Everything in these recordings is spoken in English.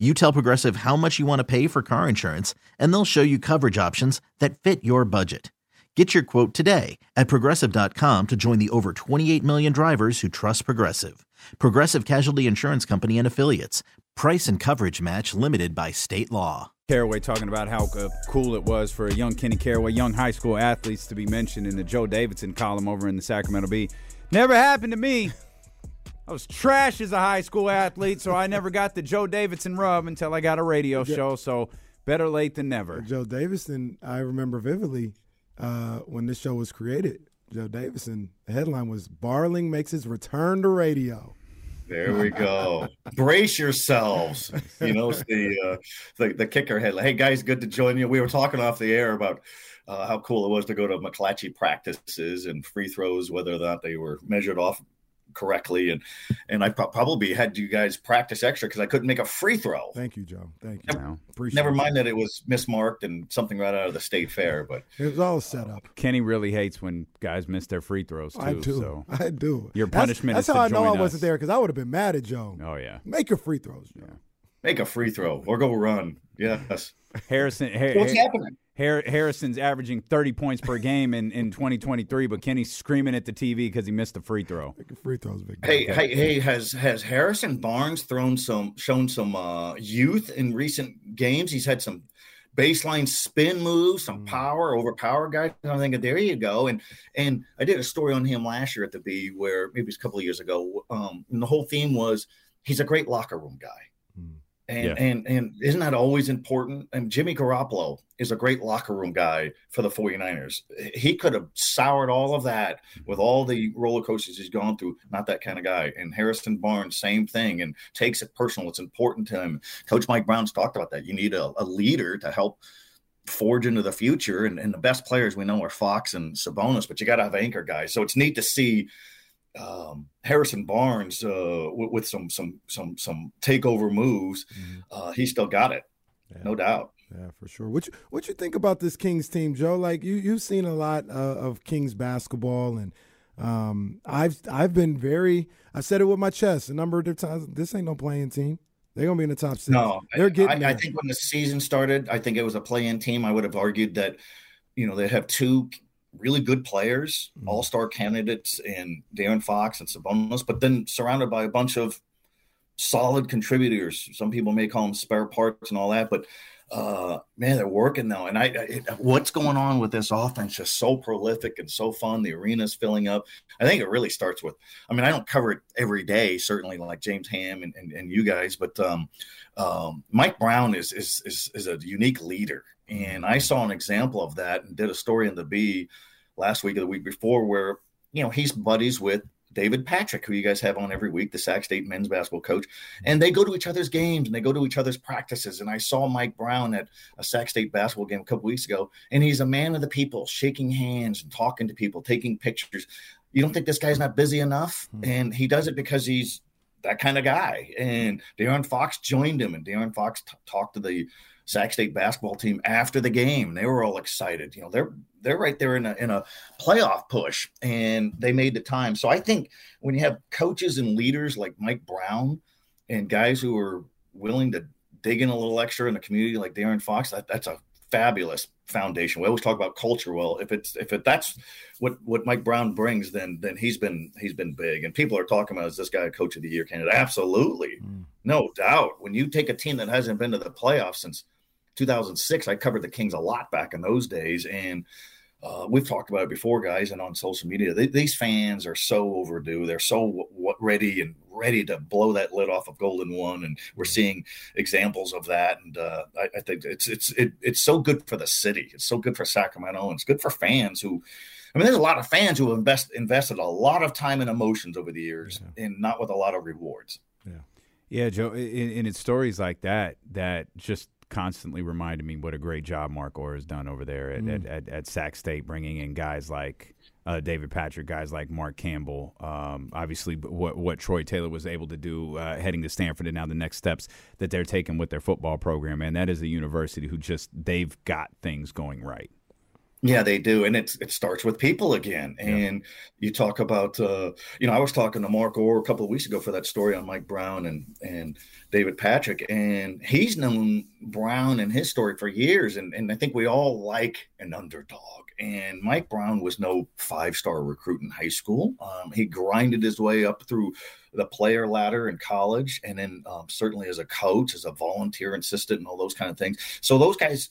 You tell Progressive how much you want to pay for car insurance, and they'll show you coverage options that fit your budget. Get your quote today at progressive.com to join the over 28 million drivers who trust Progressive. Progressive Casualty Insurance Company and Affiliates. Price and coverage match limited by state law. Caraway talking about how cool it was for a young Kenny Caraway, young high school athletes to be mentioned in the Joe Davidson column over in the Sacramento Bee. Never happened to me. I was trash as a high school athlete, so I never got the Joe Davidson rub until I got a radio show. So better late than never. Joe Davidson, I remember vividly uh, when this show was created. Joe Davidson, the headline was Barling makes his return to radio. There we go. Brace yourselves. You know, the, uh, the the kicker headline. Hey guys, good to join you. We were talking off the air about uh, how cool it was to go to McClatchy practices and free throws, whether or not they were measured off correctly and and I pro- probably had you guys practice extra because I couldn't make a free throw. Thank you, Joe. Thank you. Never, Appreciate Never mind that it was mismarked and something right out of the state fair, but It was all set up. Kenny really hates when guys miss their free throws too. I do. So I do. Your punishment That's, is to how I know I join wasn't there because I would have been mad at Joe. oh yeah, Make your free throws, Joe. make a free throw or go run. Yes. Harrison. Har- What's happening? Har- Harrison's averaging 30 points per game in, in 2023, but Kenny's screaming at the TV because he missed a free throw. Free throws, big. Hey, hey, hey! Has has Harrison Barnes thrown some, shown some uh, youth in recent games? He's had some baseline spin moves, some power over power guys. I'm thinking, there you go. And and I did a story on him last year at the Bee, where maybe it was a couple of years ago. Um, and the whole theme was he's a great locker room guy. And, Yeah. and and isn't that always important? And Jimmy Garoppolo is a great locker room guy for the 49ers. He could have soured all of that with all the roller coasters he's gone through. Not that kind of guy. And Harrison Barnes, same thing, and takes it personal. It's important to him. Coach Mike Brown's talked about that. You need a, a leader to help forge into the future. And, and the best players we know are Fox and Sabonis, but you got to have anchor guys. So it's neat to see um, Harrison Barnes uh, with, with some some some some takeover moves. Uh, he still got it, no doubt. Yeah, for sure. What you, what you think about this Kings team, Joe? Like you you've seen a lot uh, of Kings basketball, and um, I've I've been very. I said it with my chest a number of times. This ain't no play-in team. They're gonna be in the top six. No, they're getting I, I think when the season started, I think it was a play-in team. I would have argued that, you know, they have two really good players, Mhm. all-star candidates in De'Aaron Fox and Sabonis, but then surrounded by a bunch of solid contributors. Some people may call them spare parts and all that, but uh, man, they're working though. And I, I, what's going on with this offense Just so prolific and so fun. The arena's filling up. I think it really starts with. I mean, I don't cover it every day, certainly like James Ham and, and, and you guys, but um, um, Mike Brown is, is is is a unique leader, and I saw an example of that and did a story in the Bee last week or the week before where you know he's buddies with David Patrick, who you guys have on every week, the Sac State men's basketball coach, and they go to each other's games and they go to each other's practices. And I saw Mike Brown at a Sac State basketball game a couple weeks ago, and he's a man of the people, shaking hands and talking to people, taking pictures. You don't think this guy's not busy enough? Hmm. And he does it because he's that kind of guy. And De'Aaron Fox joined him, and De'Aaron Fox t- talked to the Sac State basketball team after the game. They were all excited. You know, they're they're right there in a in a playoff push, and they made the time. So I think when you have coaches and leaders like Mike Brown and guys who are willing to dig in a little extra in the community like De'Aaron Fox, that, that's a fabulous foundation. We always talk about culture. Well, if it's if it that's what what Mike Brown brings, then then he's been he's been big. And people are talking about is this guy a coach of the year candidate? Absolutely, Mm. no doubt. When you take a team that hasn't been to the playoffs since 2006, I covered the Kings a lot back in those days, and uh, we've talked about it before, guys, and on social media. They, these fans are so overdue. They're so w- w- ready and ready to blow that lid off of Golden One, and we're seeing examples of that. And uh, I, I think it's it's it, it's so good for the city. It's so good for Sacramento, and it's good for fans who. I mean, there's a lot of fans who have invest, invested a lot of time and emotions over the years, and not with a lot of rewards. Yeah, yeah, Joe, and it's stories like that that just constantly reminded me what a great job Mark Orr has done over there at, mm. at, at, at Sac State, bringing in guys like uh, David Patrick, guys like Mark Campbell. Um, obviously, what what Troy Taylor was able to do uh, heading to Stanford, and now the next steps that they're taking with their football program, and that is a university who just they've got things going right. Yeah, they do, and it's it starts with people again. And yeah. you talk about, uh, you know, I was talking to Mark Orr a couple of weeks ago for that story on Mike Brown and and David Patrick, and he's known Brown and his story for years, and and I think we all like an underdog. And Mike Brown was no five star recruit in high school. Um, he grinded his way up through the player ladder in college, and then um, certainly as a coach, as a volunteer assistant, and all those kind of things. So those guys,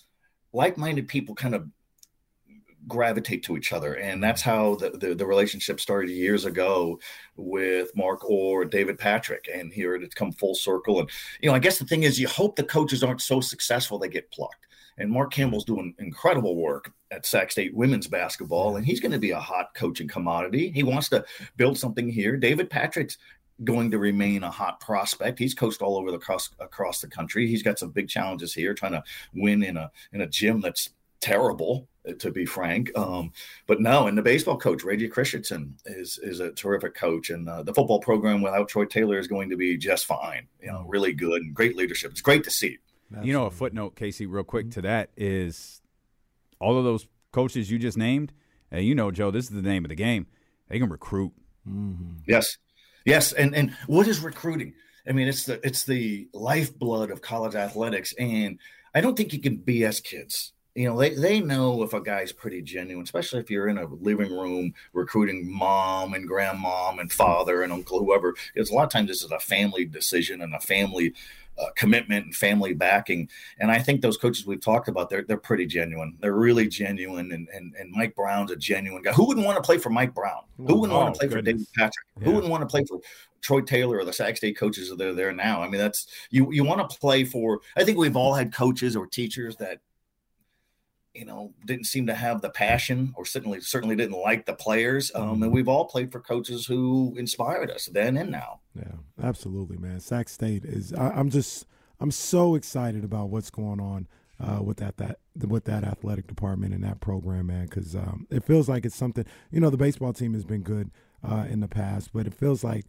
like minded people, kind of gravitate to each other. And that's how the, the, the, relationship started years ago with mark or david patrick. And here it's come full circle. And you know i guess the thing is you hope the coaches aren't so successful they get plucked. And mark campbell's doing incredible work at sac state women's basketball and he's going to be a hot coaching commodity. He wants to build something here. David patrick's going to remain a hot prospect. He's coached all over the across across the country. He's got some big challenges here, trying to win in a in a gym that's terrible to be frank. Um, but no, and the baseball coach Reggie Christiansen is is a terrific coach, and uh, the football program without Troy Taylor is going to be just fine. You know, really good and great leadership. It's great to see. Absolutely. You know, a footnote, Casey, real quick to that is all of those coaches you just named. And you know, Joe, this is the name of the game. They can recruit. Mm-hmm. Yes, yes, and and what is recruiting? I mean, it's the it's the lifeblood of college athletics, and I don't think you can BS kids you know, they, they know if a guy's pretty genuine, especially if you're in a living room recruiting mom and grandmom and father and uncle, whoever. Because a lot of times this is a family decision and a family uh, commitment and family backing. And I think those coaches we've talked about, they're, they're pretty genuine. They're really genuine. And, and, and Mike Brown's a genuine guy. Who wouldn't want to play for Mike Brown? Who wouldn't oh, want to play goodness. for David Patrick? Yeah. Who wouldn't want to play for Troy Taylor or the Sac State coaches that are there now? I mean, that's you, you want to play for, I think we've all had coaches or teachers that you know, didn't seem to have the passion, or certainly certainly didn't like the players. Um, and mm-hmm. we've all played for coaches who inspired us then and now. Yeah, absolutely, man. Sac State is. I, am just. I'm so excited about what's going on uh, with that that with that athletic department and that program, man. Because um, it feels like it's something. You know, the baseball team has been good uh, in the past, but it feels like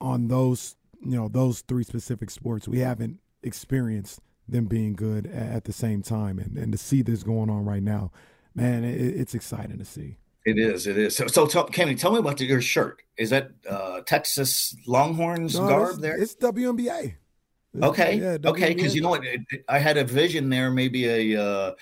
on those you know those three specific sports we haven't experienced them being good at the same time, and and to see this going on right now, man, it, it's exciting to see. It is. It is. So, so tell, Kenny, tell me about your shirt. Is that uh, Texas Longhorns no, garb there? It's WNBA. Okay. Yeah, okay. Because you know what, I had a vision there, maybe a uh,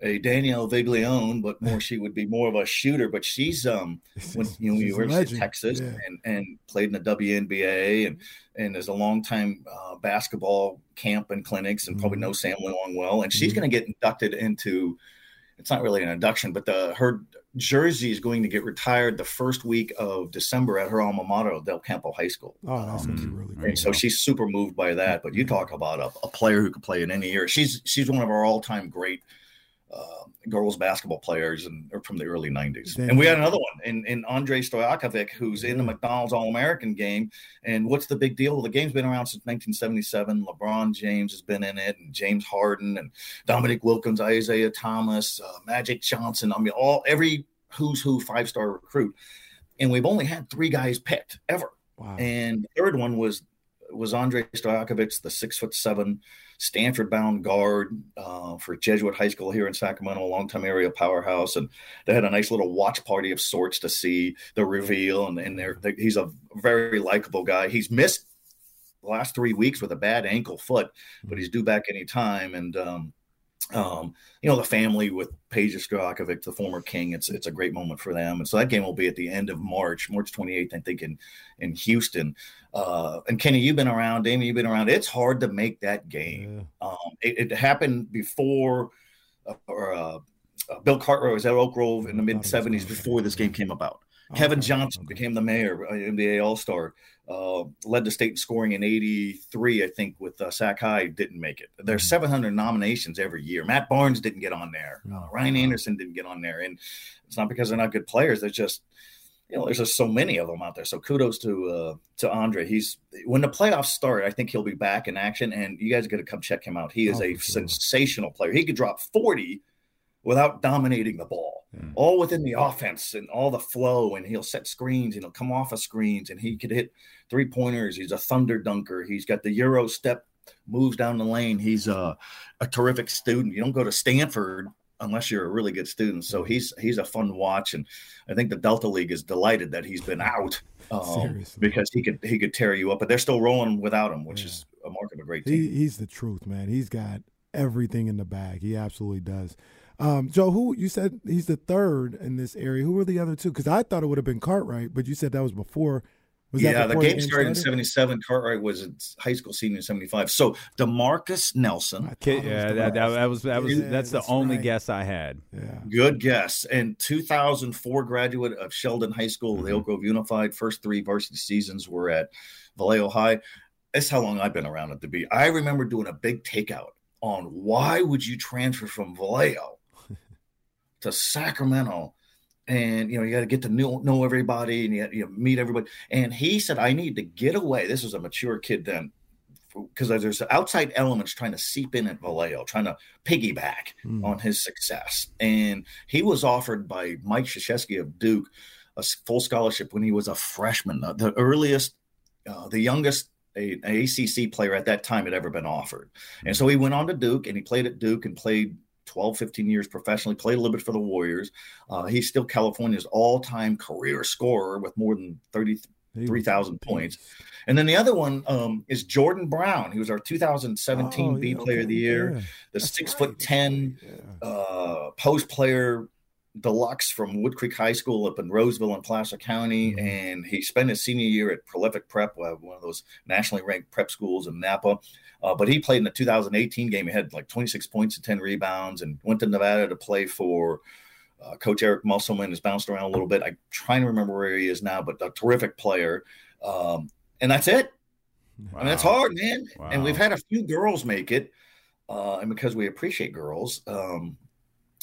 a Danielle Viglione, but more she would be more of a shooter. But she's um when you know you were in Texas yeah. and and played in the WNBA and and is a long time uh, basketball camp and clinics and probably mm-hmm. knows Sam Long well. And she's mm-hmm. going to get inducted into. It's not really an induction, but the her jersey is going to get retired the first week of December at her alma mater, Del Campo High School. Oh, that's um, really great. And so she's super moved by that. But you talk about a, a player who could play in any year. She's she's one of our all time great uh, girls basketball players and from the early 90s. And we had another one in, in Andrej Stojakovic, who's in the McDonald's All American game. And what's the big deal? Well, the game's been around since 1977. LeBron James has been in it, and James Harden, and Dominique Wilkins, Isiah Thomas, uh, Magic Johnson. I mean, all every who's who five star recruit. And we've only had three guys picked ever. Wow. And the third one was was Andrej Stojakovic, the six foot seven Stanford bound guard uh, for Jesuit High School here in Sacramento, a longtime area powerhouse. And they had a nice little watch party of sorts to see the reveal. And, and they're, they're, he's a very likable guy. He's missed the last three weeks with a bad ankle foot, but he's due back anytime. And, um, um, you know, the family with Peja Stojakovic, the former king, it's it's a great moment for them. And so that game will be at the end of March, March 28th, I think, in in Houston. Uh, and Kenny, you've been around, Damien, you've been around. It's hard to make that game. Yeah. Um, it, it, happened before, uh, or uh, uh Bill Cartwright was at Elk Grove in the mid 70s before this game came about. Kevin Johnson became the mayor, uh, NBA All Star, uh, led the state in scoring in '83, I think, with uh, Sac High. Didn't make it. There's mm-hmm. 700 nominations every year. Matt Barnes didn't get on there. Uh, Ryan Anderson didn't get on there, and it's not because they're not good players. They're just you know, there's just so many of them out there. So kudos to uh, to Andre. He's when the playoffs start, I think he'll be back in action, and you guys got to come check him out. He is oh, a sure. sensational player. He could drop 40 without dominating the ball, mm. all within the offense and all the flow. And he'll set screens and he'll come off of screens and he could hit three pointers. He's a thunder dunker. He's got the Euro step moves down the lane. He's a, a terrific student. You don't go to Stanford unless you're a really good student. So he's he's a fun watch, and I think the Delta League is delighted that he's been out um, because he could he could tear you up. But they're still rolling without him, which yeah. is a mark of a great team. He, he's the truth, man. He's got everything in the bag. He absolutely does. Um, Joe, who you said he's the third in this area? Who were the other two? Because I thought it would have been Cartwright, but you said that was before was yeah, the game started in '77. Cartwright was a high school senior in '75. So Demarcus Nelson. yeah, that, that, was that was yeah, that's, that's, the only right. guess I had. Yeah, good guess. And 2004 graduate of Sheldon High School, mm-hmm. the Elk Grove Unified. First three varsity seasons were at Vallejo High. That's how long I've been around at the Bee. I remember doing a big takeout on why would you transfer from Vallejo to Sacramento. And you know you got to get to know, know everybody and you, you meet everybody. And he said i need to get away. This was a mature kid then because there's outside elements trying to seep in at vallejo trying to piggyback mm. on his success. And he was offered by mike Krzyzewski of duke a full scholarship when he was a freshman the earliest uh, the youngest a, an acc player at that time had ever been offered. And so he went on to duke and he played at duke and played 12, 15 years professionally, played a little bit for the Warriors. Uh, he's still California's all time career scorer with more than 33,000 points. And then the other one um, is Jordan Brown. He was our 2017 oh, Bee yeah, Player okay, of the Year, yeah. the That's six right. foot 10 yeah. uh, post player deluxe from Wood Creek High School up in Roseville in Placer County. Mm-hmm. And he spent his senior year at Prolific Prep, uh, one of those nationally ranked prep schools in Napa. Uh, but he played in the 2018 game. He had like 26 points and 10 rebounds and went to Nevada to play for uh, Coach Eric Musselman. Has bounced around a little bit. I'm trying to remember where he is now, but a terrific player. Um, and that's it. Wow. That's hard, man. Wow. And we've had a few girls make it. Uh, and because we appreciate girls, um,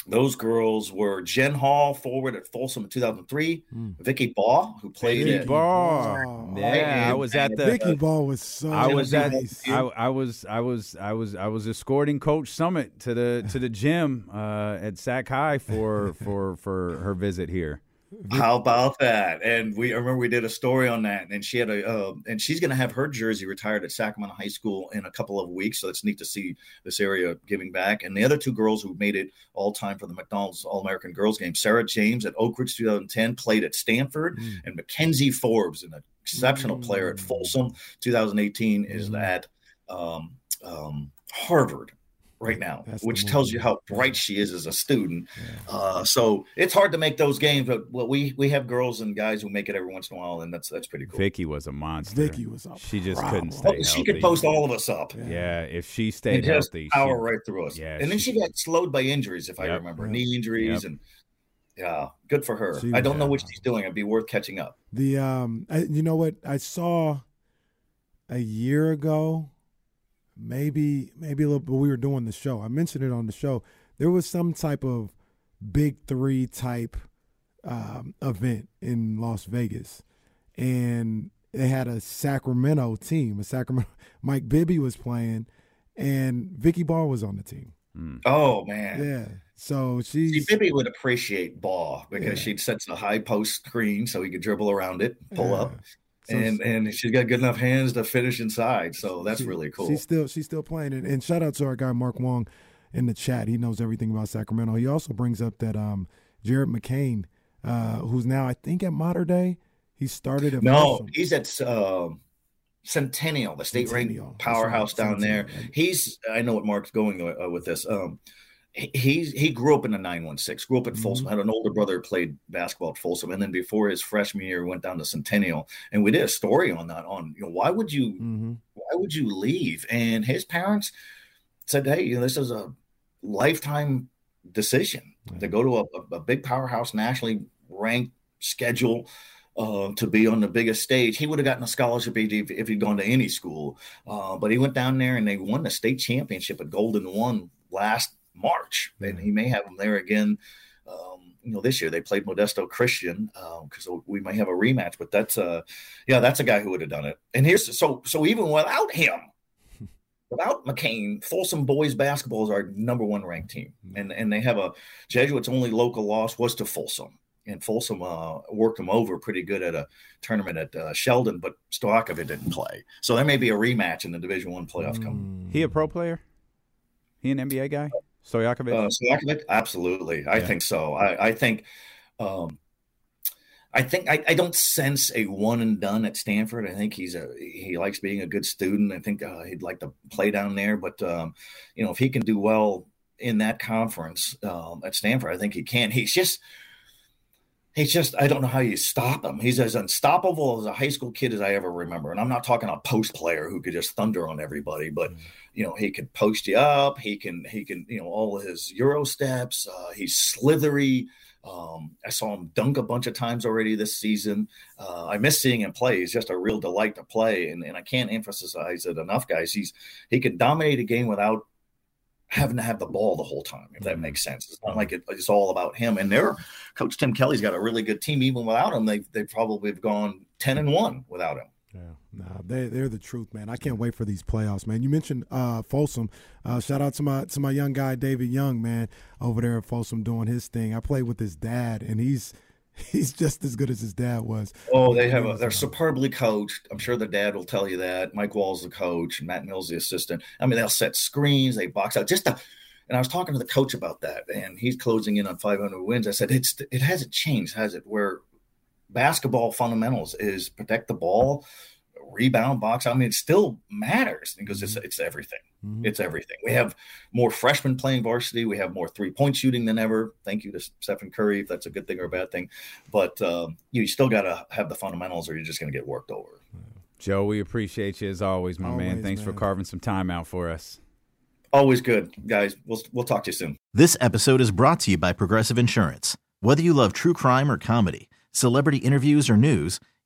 those girls were Jen Hall, forward at Folsom in 2003. Mm. Vicki Baugh, who played Vicki Baugh. Yeah, I was at the Vicki Baugh was so. I was at. I, I, was. I was. I was. I was escorting Coach Summitt to the to the gym uh, at Sac High for for for her visit here. How about that? And we I remember we did a story on that, and she had a uh, and she's going to have her jersey retired at Sacramento High School in a couple of weeks. So it's neat to see this area giving back. And the other two girls who made it all time for the McDonald's All American Girls Game, Sarah James at Oak Ridge 2010 played at Stanford, mm. and McKenzie Forbes, an exceptional mm. player at mm. Folsom 2018, is mm. at um, um, Harvard right now, That's which tells you how bright she is as a student. Yeah. Uh, so it's hard to make those games, but well, we we have girls and guys who make it every once in a while, and that's that's pretty cool. Vicki was a monster. Vicki was a she just couldn't stay. Oh, she could post all of us up. Yeah, yeah if she stayed healthy, power she, right through us. Yeah, and then she, got slowed by injuries, if yep, I remember, yep, knee injuries, yep. and yeah, good for her. She, I don't yeah. know what she's doing. It'd be worth catching up. The um, I, you know what I saw a year ago maybe maybe a little but we were doing the show. I mentioned it on the show. There was some type of big three type um, event in Las Vegas, and they had a Sacramento team. A Sacramento Mike Bibby was playing, and Vicki Baugh was on the team. Mm. Oh man, yeah. So she Bibby would appreciate Baugh because yeah. she'd set a high post screen so he could dribble around it, pull yeah. up. And and she's got good enough hands to finish inside, so that's she, really cool. She's still she's still playing it. And shout out to our guy Mark Wong in the chat. He knows everything about Sacramento. He also brings up that um, Jared McCain, uh, who's now I think at Mater Dei, he started at no, he's at uh, Centennial, the state ranked powerhouse down Centennial. there. He's I know what Mark's going uh, with this. Um, he he grew up in the 916 grew up at folsom mm-hmm. had an older brother who played basketball at folsom and then before his freshman year went down to centennial and we did a story on that on you know why would you mm-hmm. why would you leave and his parents said hey you know, this is a lifetime decision to go to a, a, big powerhouse nationally ranked schedule uh, to be on the biggest stage. He would have gotten a scholarship if, if he'd gone to any school. Uh, but he went down there and they won the state championship at Golden One last March, and he may have them there again um, you know, this year they played Modesto Christian because um, we may have a rematch. But that's uh, yeah, that's a guy who would have done it. And here's so so even without him, without McCain, Folsom boys basketball is our number one ranked team, mm-hmm. and and they have a Jesuits' only local loss was to Folsom, and Folsom uh, worked them over pretty good at a tournament at uh, Sheldon, but Stojakovic didn't play, so there may be a rematch in the Division One playoff mm. coming. He a pro player? He an NBA guy? Stojakovic? Uh, Stojakovic, absolutely. I yeah. think so. I, I think. Um, I think I, I, don't sense a one and done at Stanford. I think he's a he likes being a good student. I think uh, he'd like to play down there, but um, you know if he can do well in that conference um, at Stanford, I think he can. He's just he's just I don't know how you stop him. He's as unstoppable as a high school kid as I ever remember. And I'm not talking a post player who could just thunder on everybody, but mm-hmm. you know he can post you up. He can he can you know all his euro steps. Uh, he's slithery. Um, I saw him dunk a bunch of times already this season. Uh, I miss seeing him play. He's just a real delight to play, and, and I can't emphasize it enough, guys. He's he can dominate a game without having to have the ball the whole time, if that mm-hmm. makes sense. It's not like it, it's all about him. And their coach Tim Kelly's got a really good team. Even without him, they they probably have gone ten and one without him. Yeah, nah, they they're the truth, man. I can't wait for these playoffs, man. You mentioned uh, Folsom. Uh, shout out to my to my young guy David Young, man, over there at Folsom doing his thing. I played with his dad, and he's he's just as good as his dad was. Oh, they have a, they're superbly coached. I'm sure the dad will tell you that. Mike Wall's the coach, Matt Mills the assistant. I mean, they'll set screens, they box out just to, and I was talking to the coach about that, and he's closing in on 500 wins. I said, it's it hasn't changed, has it? Where basketball fundamentals is protect the ball, rebound, box. I mean, it still matters because it's mm-hmm. it's everything. Mm-hmm. It's everything. We have more freshmen playing varsity. We have more three point shooting than ever. Thank you to Stephen Curry, if that's a good thing or a bad thing. But um, you still got to have the fundamentals, or you're just going to get worked over. Joe, we appreciate you as always, my always, man. Thanks man. for carving some time out for us. Always good, guys. We'll we'll talk to you soon. This episode is brought to you by Progressive Insurance. Whether you love true crime or comedy, celebrity interviews or news,